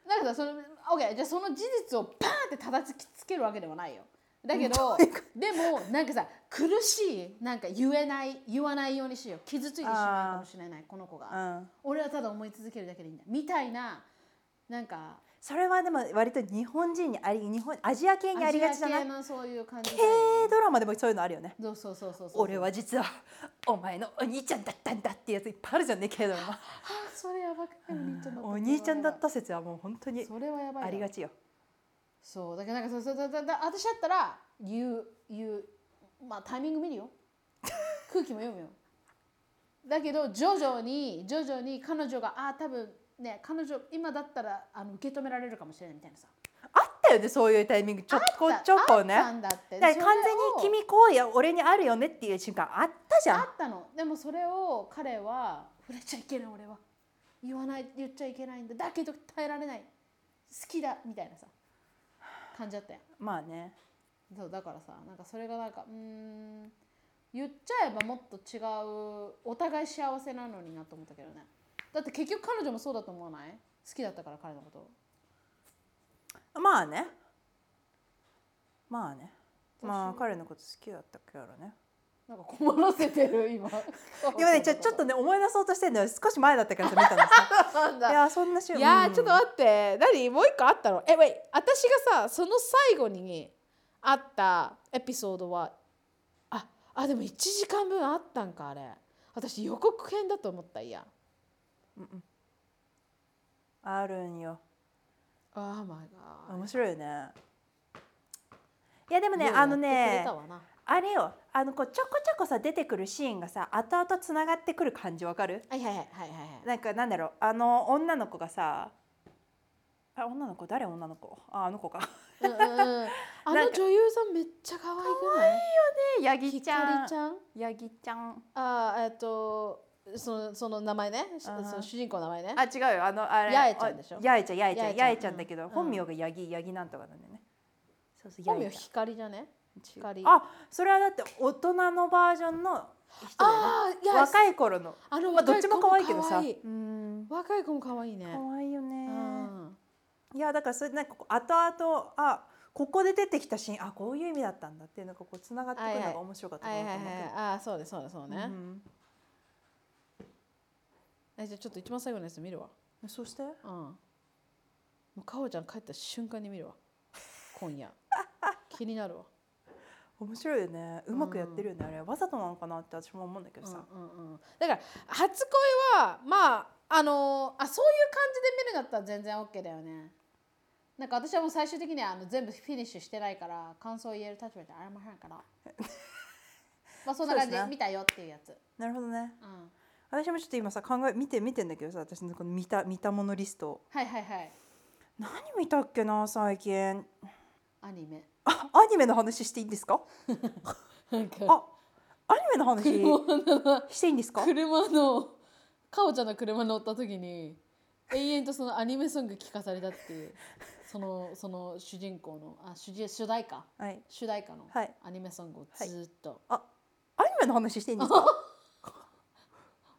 だけどその OK じゃあその事実をパーンって叩きつけるわけではないよ。だけどでもなんかさ苦しいなんか言えない言わないようにしよう。傷ついてしまうかもしれないこの子うがん、俺はただ思い続けるだけでいいんだ。みたいななんかそれはでも割と日本人にあり日本アジア系にありがちじゃない？アジア系のそういう感じね。ドラマでもそういうのあるよね。そうそうそうそう俺は実はお前のお兄ちゃんだったんだっていうやついっぱいあるじゃんねラマ。あそれやばくてお兄ちゃんだったお兄ちゃんだった説はもう本当にそれはやばいわありがちよ。そうだからなんかそうそうだだだ私だったら言う言うまあタイミング見るよ。[laughs] 空気も読むよ。だけど徐々に徐々に彼女があ多分ね彼女今だったらあの受け止められるかもしれないみたいなさ。あったよねそういうタイミング。ちょこちょこね。完全に君こうや俺にあるよねっていう瞬間あったじゃん。あったの。でもそれを彼は触れちゃいけない俺は。言わない言っちゃいけないんだ。だけど耐えられない。好きだみたいなさ。感じだったよ。まあね。そうだからさなんかそれがなんかうーん言っちゃえばもっと違うお互い幸せなのになと思ったけどねだって結局彼女もそうだと思わない？好きだったから彼のこと。まあね。まあね。私まあ彼のこと好きだったからね。なんか困らせてる今。[laughs] 今ねちょちょっとね思い出そうとしてんのよ。少し前だったからさ見たんです。[laughs] いやそんな瞬いやーちょっと待って。何？もう一個あったの？えウェイ私がさその最後にあったエピソードはああでも1時間分あったんかあれ。私予告編だと思ったいやあるんよ。あーマイガー面白いよね。いやでもねあのねあれよ。あのこうちょこちょこさ出てくるシーンがさ後々つながってくる感じわかる？はいはいはいはいはいなんかなんだろう。あの女の子がさあ女の子？誰女の子？ああの子か。うんうんうん。[laughs] あの女優さんめっちゃ可愛くない？ヤギひちゃん。かりちゃん？ヤギちゃん。あーえっとそのその名前ね。その主人公の名前ね。あ違うよ。あのあれ。八重ちゃんでしょ？八重ちゃん八重ちゃん。八重ちゃん。だけど、うん。本名がヤギヤギなんとかなんだよね。そうそう本名八重ちひかりじゃね？光あそれはだって大人のバージョンの人だよね。あーいや若い頃の。あのまあどっちも可愛いけどさ。若い子も可愛い。うん。若い子も可愛いね。可愛いよね。うん。いやだからそれなんか後々あここで出てきたシーンあこういう意味だったんだっていうのがこうつながってくるのが面白かったはいはいはいなと思うけどああそうですそうですそうね、うんえじゃあちょっと一番最後のやつ見るわ。そして？うん。もうかおちゃん帰った瞬間に見るわ。今夜。[laughs] 気になるわ。面白いよね。うまくやってるよね、あれわざとなのかなって私も思うんだけどさ、うんうんうん、だから初恋はまああのあそういう感じで見るんだったら全然 OK だよね。なんか私はもう最終的にはあの全部フィニッシュしてないから感想を言える立場でありませんから。[laughs] まあそんな感じでそうですね。見たよっていうやつ、なるほどね。うん、私もちょっと今さ考え見て見てんだけどさ私のこの見た見たものリスト。はいはいはい。何見たっけな最近。アニメ。あアニメの話していいんですか？[laughs] なんか。あアニメの話していいんですか？車の。かおちゃんの車乗った時に永遠とそのアニメソング聞かされたっていう。そのその主人公の。あ主人主題歌？はい。主題歌のはい。アニメソングをずーっと、あアニメの話していいんですか？[laughs]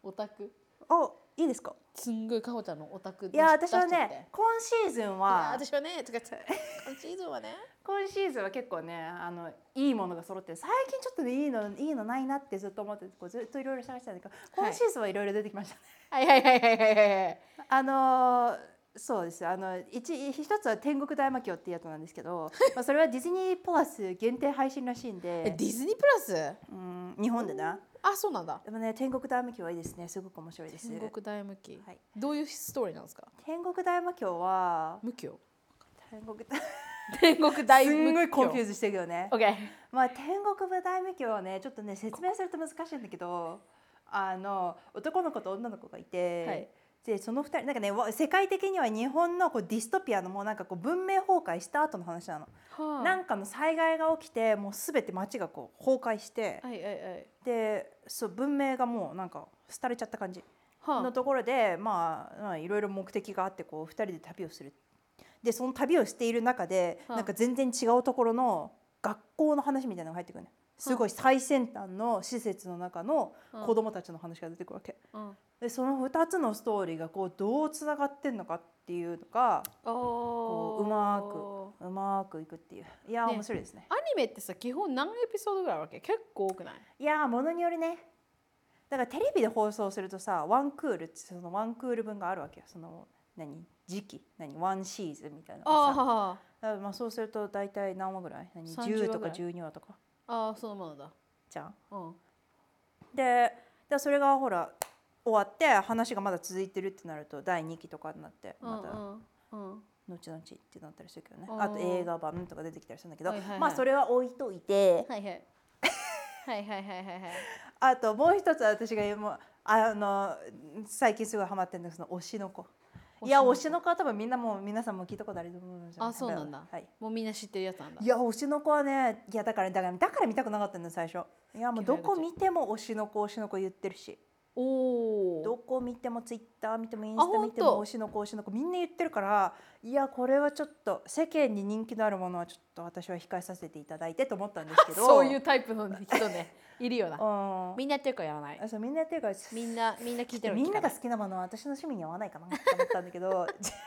オタク。あいいですか？すんごいかおちゃんのオタクいや私はね今シーズンいやは私はねとか今シーズンはね。今シーズンは結構ねあのいいものが揃ってる最近ちょっとねいいのいいのないなってずっと思っててこうずっといろいろ探してたんだけど今シーズンはいろいろ出てきましたね、はいはいはいはいはいはい。あのーそうです。あの一一つは天国大魔教ってやつなんですけど、[laughs] まあそれはディズニープラス限定配信らしいんで、えディズニープラス？うん日本でな。あそうなんだ。でもね天国大魔教はいいですね。すごく面白いです。天国大無記、はい。どういうストーリーなんですか？天国大魔教は無教。天国大 [laughs] 天国大すごい confuse してるけどね。OK まあ天国大魔境はねちょっとね説明すると難しいんだけどあの男の子と女の子がいて、はいでその二人なんかねわ世界的には日本のこうディストピアのもうなんかこう文明崩壊した後の話なの。はあ。なんかの災害が起きてもうすべて街がこう崩壊して、はいはいはい。でそう文明がもうなんか廃れちゃった感じはのところでまあまあいろいろ目的があってこう2人で旅をする。でその旅をしている中で、はあ。なんか全然違うところの学校の話みたいなのが入ってくるねすごい最先端の施設の中の子供たちの話が出てくるわけ。うんでその2つのストーリーがこうどうつながってんのかっていうのがこううまくうまくいくっていう。いやーね。面白いですね。アニメってさ基本何エピソードぐらいあるわけ？結構多くない？いやーものによるね。だからテレビで放送するとさワンクールってそのワンクール分があるわけよ。その何？時期？何？ワンシーズンみたいなあだからまあそうすると大体何話ぐらい？何？30 10とか話ぐら12話とか。あああそのものだ。じゃん。うん。ででそれがほら終わって話がまだ続いてるってなると第2期とかになってまたうんうん。後々ってなったりするけどね。あと映画版とか出てきたりするんだけど、はいはいはい。まあそれは置いといてはいはい。はいはいはいはいはいあともう一つ私がもうあの最近すごいハマってるのがその推しの子。いや推しの子。は多分みんなもう皆さんも聞いたことあると思うあそうなんだ。はい。もうみんな知ってるやつなんだ。いや推しの子はねいやだからだからだから見たくなかったんだよ最初。いやもうどこ見ても推しの子推しの子言ってるしおおどこ見てもツイッター見てもインあスタ見ても推しの子推しの子みんな言ってるからいやこれはちょっと世間に人気のあるものはちょっと私は控えさせていただいてと思ったんですけど。[laughs] そういうタイプの人ね。[laughs] いるよな。うん。みんなやってるからやらない。あそうみんなやってるからみんなみんな聞いてるみんなが好きなものは私の趣味に合わないかなと思ったんだけど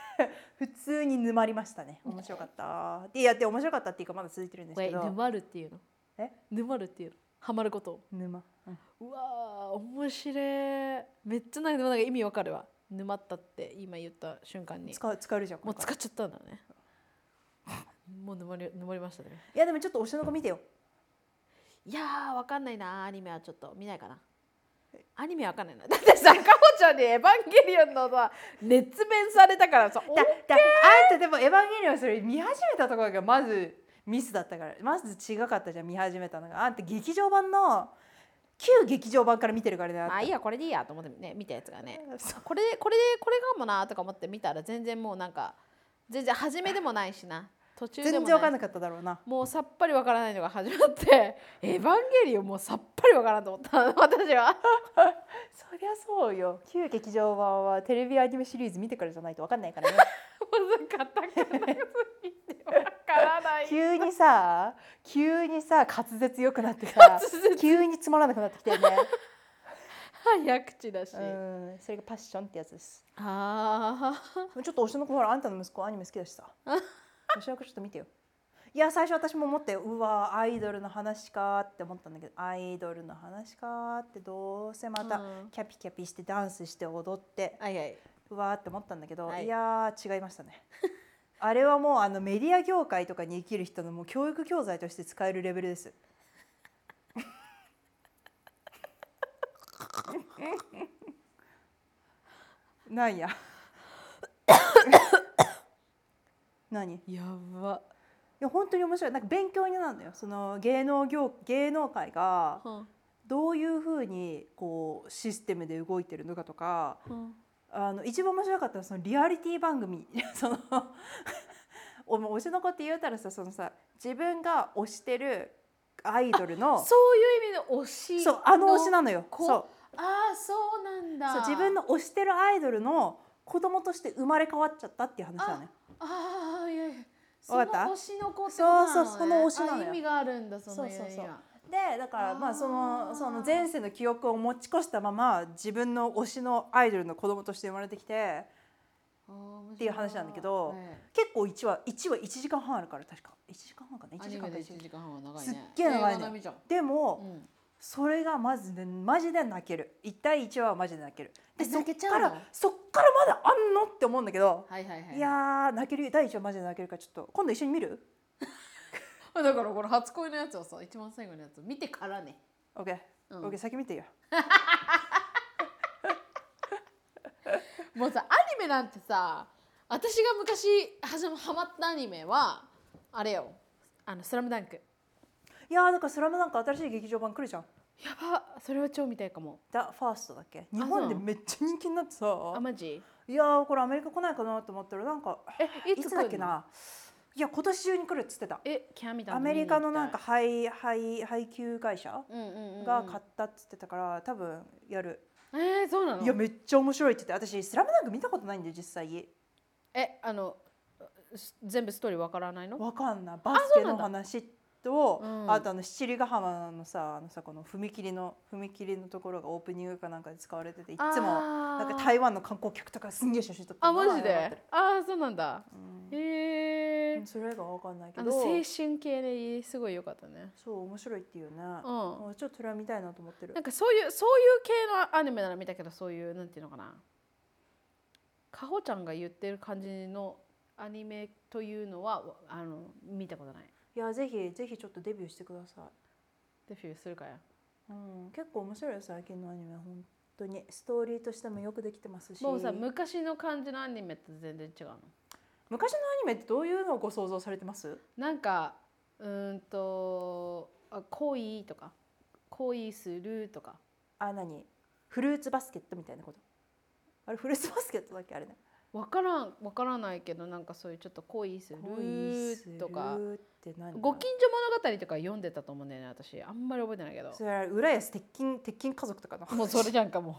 [laughs] 普通に沼りましたね。面白かった。でいやで面白かったっていうかまだ続いてるんですけど。沼るっていうの？え？沼るっていうの？ハマること。沼、うん。うわー面白い。めっちゃなんかでもなんか意味わかるわ。沼ったって今言った瞬間に。使う使えるじゃんもう使っちゃったんだね。[laughs] もう沼り沼りましたね。いやでもちょっと推しの子見てよ。いやーわかんないな。アニメはちょっと。見ないかな。アニメわかんないな。だってさかほちゃんに「エヴァンゲリオン」のさ熱弁されたからさおだだあんたでも「エヴァンゲリオン」それ見始めたところがまずミスだったから。まず違かったじゃん見始めたのが。あんた劇場版の旧劇場版から見てるからねああいいやこれでいいやと思ってね見たやつがね。あこれでこれでこれかもなとか思って見たら全然もうなんか全然初めでもないしな。途中全然わかんなかっただろうな。もうさっぱりわからないのが始まって「エヴァンゲリオン」もうさっぱりわからんと思った私は。[laughs] そりゃそうよ。旧劇場版はテレビアニメシリーズ見てからじゃないとわかんないからね。[laughs] 難かったかない。急にさ急にさ滑舌良くなってさ急につまらなくなってきてね。早口だし、うん。それがパッションってやつです。ああちょっと推しの子ほらあんたの息子アニメ好きだしさ。[laughs] 推しの子ちょっと見てよ。いや最初私も思ってうわアイドルの話かって思ったんだけどアイドルの話かってどうせまたうん。キャピキャピしてダンスして踊ってはいはい。うわーって思ったんだけど、はい。い、やー違いましたね [laughs] あれはもうあのメディア業界とかに生きる人のもう教育教材として使えるレベルです。なんや。何？いやば。や本当に面白い。なんか勉強になるのよ。その芸能業芸能界がどういうふうにこうシステムで動いてるのかとか、あの一番面白かったのはそのリアリティ番組。[laughs] そのお推しの子って言うたらさそのさ自分が推してるアイドルのそういう意味の推しそうあの推しなのよそうああそうなんだそう自分の推してるアイドルの子供として生まれ変わっちゃったっていう話だねああいやいやそのわかった推しの子ってことなの、ね、そうそうその推しなのよ意味があるんだそのそうそうそうでだからまあそあのーその前世の記憶を持ち越したまま自分の推しのアイドルの子供として生まれてきてっていう話なんだけどえ結構1話1話1時間半あるから確か。1時間半かな？1えア時間かニメで1 1時間半は長いすっねげえ長いねでも、うん。それがまずねマジで泣ける。1対1話はマジで泣ける。でえそっ泣けちゃうの？からそっからまだあんの？って思うんだけど、はいはいはいい、やー泣ける。第1話マジで泣けるからちょっと今度一緒に見る？だからこの初恋のやつをさ一番最後のやつを見てからね ?OK、うん。OK 先見てよ。[laughs] もうさアニメなんてさ私が昔はじまハマったアニメはあれよ。あの「スラムダンク。いやーだから「スラムダンク新しい劇場版来るじゃん。やば。それは超見たいかも「ザ・ファーストだっけ日本でめっちゃ人気になってさ。あマジ？いやーこれアメリカ来ないかなと思ったらなんかえいついつだっけな？いや今年中に来るっつってた。えキャミタアメリカのなんか配配配給会社が買ったっつってたから多分やる。えー、そうなの？いやめっちゃ面白いって言って。私「スラムダンク見たことないんで実際。えあのす全部ストーリーわからないの？わかんない。バスケの話とうん。あとあの七里ヶ浜のさあのさこの踏切の踏切のところがオープニングかなんかで使われてていつもななんか台湾の観光客とかすんげえ写真撮ってあマジで？あーそうなんだ。うん。へえうんそれがわかんないけど。青春系ですごい良かったね。そう面白いっていうね。うん。ちょっとそれは見たいなと思ってる。なんかそういうそういう系のアニメなら見たけどそういうなんていうのかな。かほちゃんが言ってる感じのアニメというのはあの見たことない。いやぜひぜひちょっとデビューしてください。デビューするかやうん、結構面白いよ最近のアニメは本当に。ストーリーとしてもよくできてますし。もうさ昔の感じのアニメって全然違うの？昔のアニメってどういうのをご想像されてます？なんかうーんとあ恋とか？恋するとか？あ何？フルーツバスケットみたいなこと？あれフルーツバスケットだっけ？あれね。わからんわからないけどなんかそういうちょっと恋するとか。って何？ご近所物語とか読んでたと思うんだよね私。あんまり覚えてないけど。それは浦安鉄筋鉄筋家族とかのもうそれじゃんかもう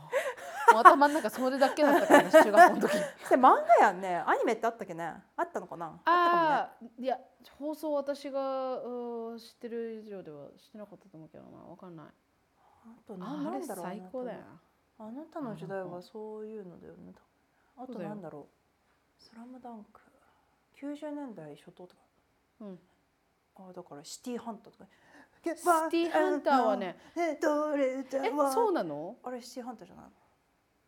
もう頭の中それだけだったからね [laughs] 中学校の時。それ漫画やんね。アニメってあったっけね？あったのかな？あったかああいや放送私がうん知ってる以上ではしてなかったと思うけどな。わかんない。あとなあれなんだろう最高だよ。あなたの時代はそういうのだよね。あとなんだろう「スラムダンク。90年代初頭とか。うん。あだからシティハンターとか。シティハンターはねえどれだえわそうなの？あれシティハンターじゃない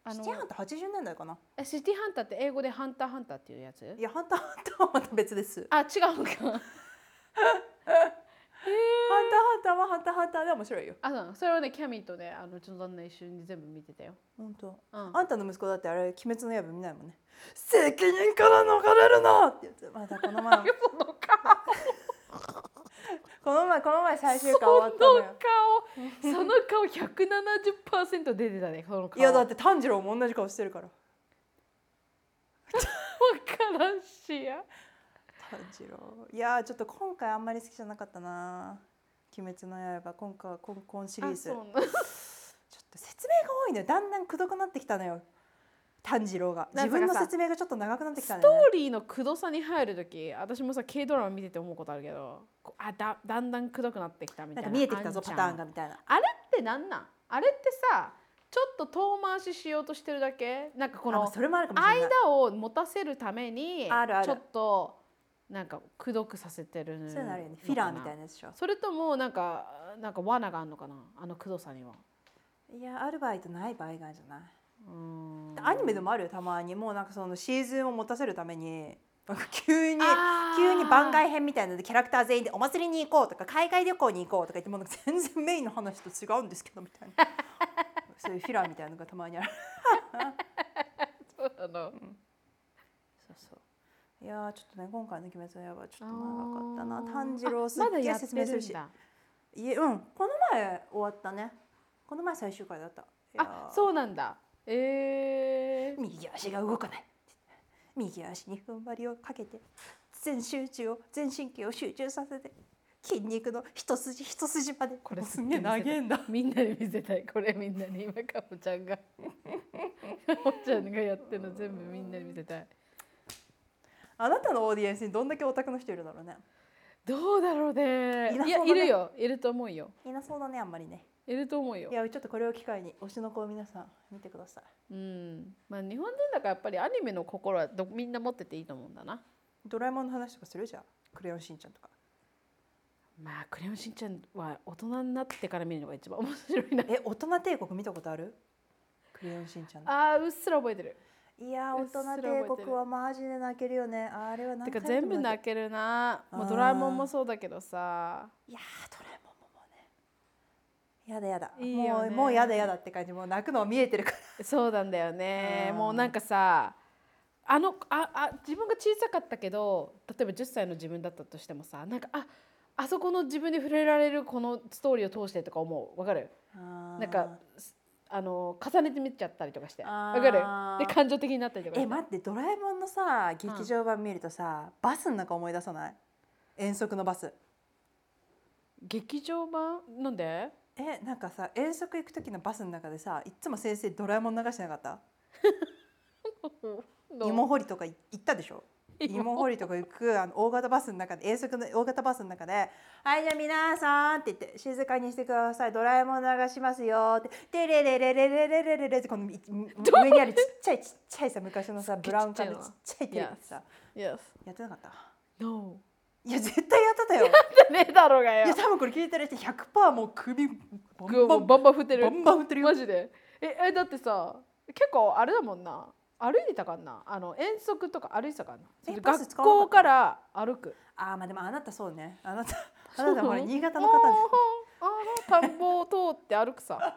あのシティハンター80年代かな。えシティハンターって英語でハンターハンターっていうやつ？いやハンターハンターはまた別です。[laughs] あ違うんか。[laughs] ハンターハンターはハンターハンターで面白いよ。あそうそれはねキャミーとねあのうちの旦那一緒に全部見てたよ、本当。うん、あんたの息子だってあれ鬼滅の刃見ないもんね責任から逃れるなって言ってまたこの前その顔この前この前最終そ回終わったのよ。の顔その顔170%出てたねその顔。いやだって炭治郎も同じ顔してるから。分からんしや。炭治郎。いやーちょっと今回あんまり好きじゃなかったな。鬼滅の刃。今回今今シリーズ。ちょっあそうなんと説明が多いのよ。だんだんくどくなってきたのよ炭治郎が。自分の説明がちょっと長くなってきたストーリーのくどさに入る時私もさ K ドラマ見てて思うことあるけどあだだんだんくどくなってきたみたいななんか見えてきたぞパターンがみたいな。あれってなんなん？あれってさちょっと遠回ししようとしてるだけ？なんかこの間を持たせるためにちょっとなんかくどくさせてるのそういうのあるよね。フィラーみたいなやつでしょ。それともなんかなんか罠があるのかな？あのくどさには。いやある場合とない場合があるじゃない？アニメでもあるよたまに。もうなんかそのシーズンを持たせるためになんか急に急に番外編みたいなのでキャラクター全員でお祭りに行こうとか海外旅行に行こうとか言ってもうなんか全然メインの話と違うんですけどみたいな。[laughs] そういうフィラーみたいなのがたまにある。そうなの。そうそう。いやーちょっとね今回の「鬼滅の刃」ちょっと長かったな。炭治郎すっげえ説明するし。いえうん。この前終わったね。この前最終回だった。あー。そうなんだえー、右足が動かない。右足に踏ん張りをかけて全集中を全神経を集中させて筋肉の一筋一筋までこれすんげえ長えんだ。みんなに見せたい。これみんなに今かほちゃんがかほちゃんがやってるの全部みんなに見せたい。あなたのオーディエンスにどんだけオタクの人いるだろうね。どうだろうね。いやいるよ。いると思うよ。いなそうだねあんまりねいると思うよ。いやちょっとこれを機会に推しの子を皆さん見てください。うん。まあ日本人だからやっぱりアニメの心はどみんな持ってていいと思うんだな。ドラえもんの話とかするじゃん。クレヨンしんちゃんとか。まあクレヨンしんちゃんは大人になってから見るのが一番面白いな。え大人帝国見たことある？クレヨンしんちゃんの。あーうっすら覚えてる。いや大人帝国はマジで泣けるよね。あれは何てか回見ても全部泣けるな。もうドラえもんもそうだけどさ。いやードラえもんももうねやだやだ。いいよね。もうもうやだやだって感じ。もう泣くのは見えてるから。そうなんだよね。うん。もうなんかさあのああ自分が小さかったけど例えば10歳の自分だったとしてもさなんかああそこの自分で触れられるこのストーリーを通してとか思う。わかる？ななんかすあの重ねて見ちゃったりとかして。わかる？で感情的になったりとかえ待ってドラえもんのさ劇場版見るとさ、バスの中思い出さない？遠足のバス。劇場版？なんで？えなんかさ遠足行く時のバスの中でさいっつも先生ドラえもん流してなかった？[laughs] 芋掘りとかい行ったでしょ？芋掘りとか行くあの大型バスの中で遠足の大型バスの中で「はいじゃあ皆さん」って言って「静かにしてください。ドラえもん流しますよ」って「テレレレレレレレレレ」ってこのい上にあるちっちゃいちっちゃいさ昔のさブラウン管のちちっっちゃいテレビさやってなかった？No いや絶対やってたよ。ねえだろうがよ。いや多分これ聞いてる人100%もう首バンバンバンバン振ってるバンバン振ってるよ。マジで。ええだってさ結構あれだもんな。歩いてたかんな。あの遠足とか歩いてたかんな。えバス学使わなかった校から歩く。あーまあでもあなたそうね。あなたあなたほら新潟の方であーあの田んぼを通って歩くさ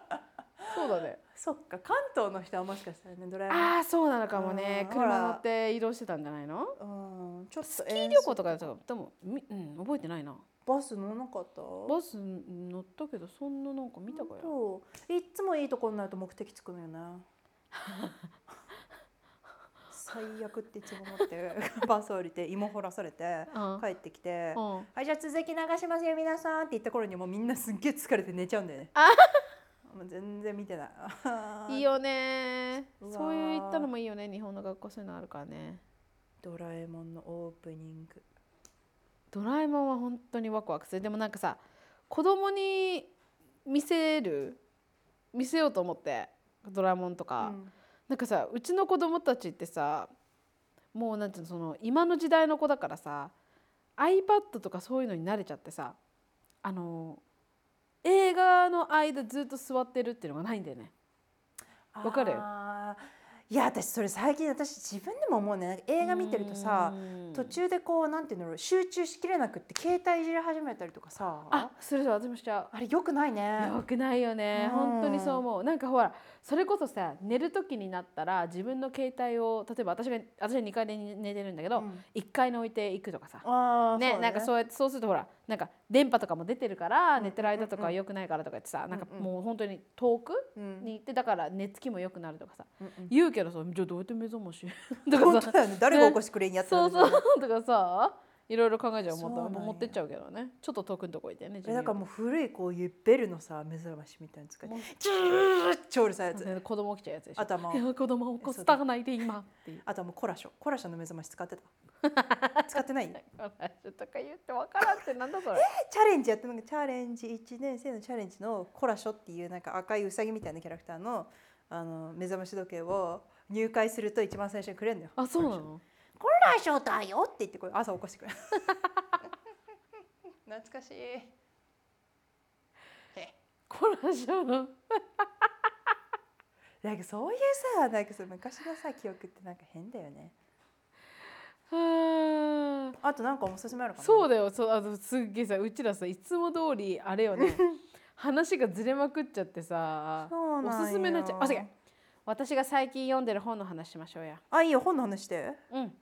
そうだね。そっか。関東の人はもしかしたらねドラえもんああそうなのかもね。車乗って移動してたんじゃないの？うんちょっとスキー旅行とかだったらでもみうん覚えてないな。バス乗らなかった？バス乗ったけどそんななんか見たかよ。そういっつもいいとこになると目的つくのよね [laughs] 最悪っていつも思って [laughs] バス降りて芋掘らされてうん。帰ってきて「うん。はいじゃあ続き流しますよ皆さん」って言った頃にもうみんなすっげえ疲れて寝ちゃうんだよね。あもう全然見てない。[laughs] いいよね。そういう言ったのもいいよね。日本の学校そういうのあるからね。ドラえもんのオープニング。ドラえもんは本当にワクワクする。でもなんかさ子供に見せる見せようと思ってドラえもんとか、うん。なんかさうちの子供たちってさもうなんていうのその今の時代の子だからさ iPad とかそういうのに慣れちゃってさあの映画の間ずっと座ってるっていうのがないんだよね。わかる？いや私それ最近私自分でも思うね。映画見てるとさうん。途中でこうなんていうんだろう集中しきれなくって携帯いじり始めたりとかさ。あするそう私もしちゃう。あれよくないね。よくないよね、うん本当にそう思う。なんかほらそれこそさ寝る時になったら自分の携帯を例えば私が私は2階で寝てるんだけど、うん。1階に置いていくとかさ。あーそうだね。なんかそうやってそうするとほらなんか電波とかも出てるから、うん寝てる間とかは良くないからとか言ってさ、なんかもう本当に遠くうん。に行ってだから寝つきも良くなるとかさ言うけどさじゃあどうやって目覚まし？[laughs] と本かさ。当だよね。誰が起こしてくれんやってそうそう。とかさいろいろ考えちゃうもそうなんや。持ってっちゃうけどね。ちょっと遠くのとこ行ってねえだからもうう古いこういうベルのさ目覚ましみたいなの使ってチューッ超うるさいやつ子供起きちゃうやつでしょ。あとはもういや子供を起こしたがないで今。あとはもうコラショ。コラショの目覚まし使ってた [laughs] 使ってない？とか言ってわからんってなんだそれ？[laughs] チャレンジやってなんかチャレンジ1年生のチャレンジのコラショっていうなんか赤いウサギみたいなキャラクターのあの目覚まし時計を入会すると一番最初にくれるんだよ。あそうなの？コラショだよって言ってこれ朝起こしてくれる。[laughs] 懐かしい。コラジョの。なんかそういうさなんかさ昔のさ記憶ってなんか変だよね。はあとなんかおすすめあるかな？そうだよそうあのすっげえさうちらさいつも通りあれよね。[laughs] 話がずれまくっちゃってさそうなんよ。おすすめになっちゃうあ違う。私が最近読んでる本の話しましょうや。あいいよ本の話して。うん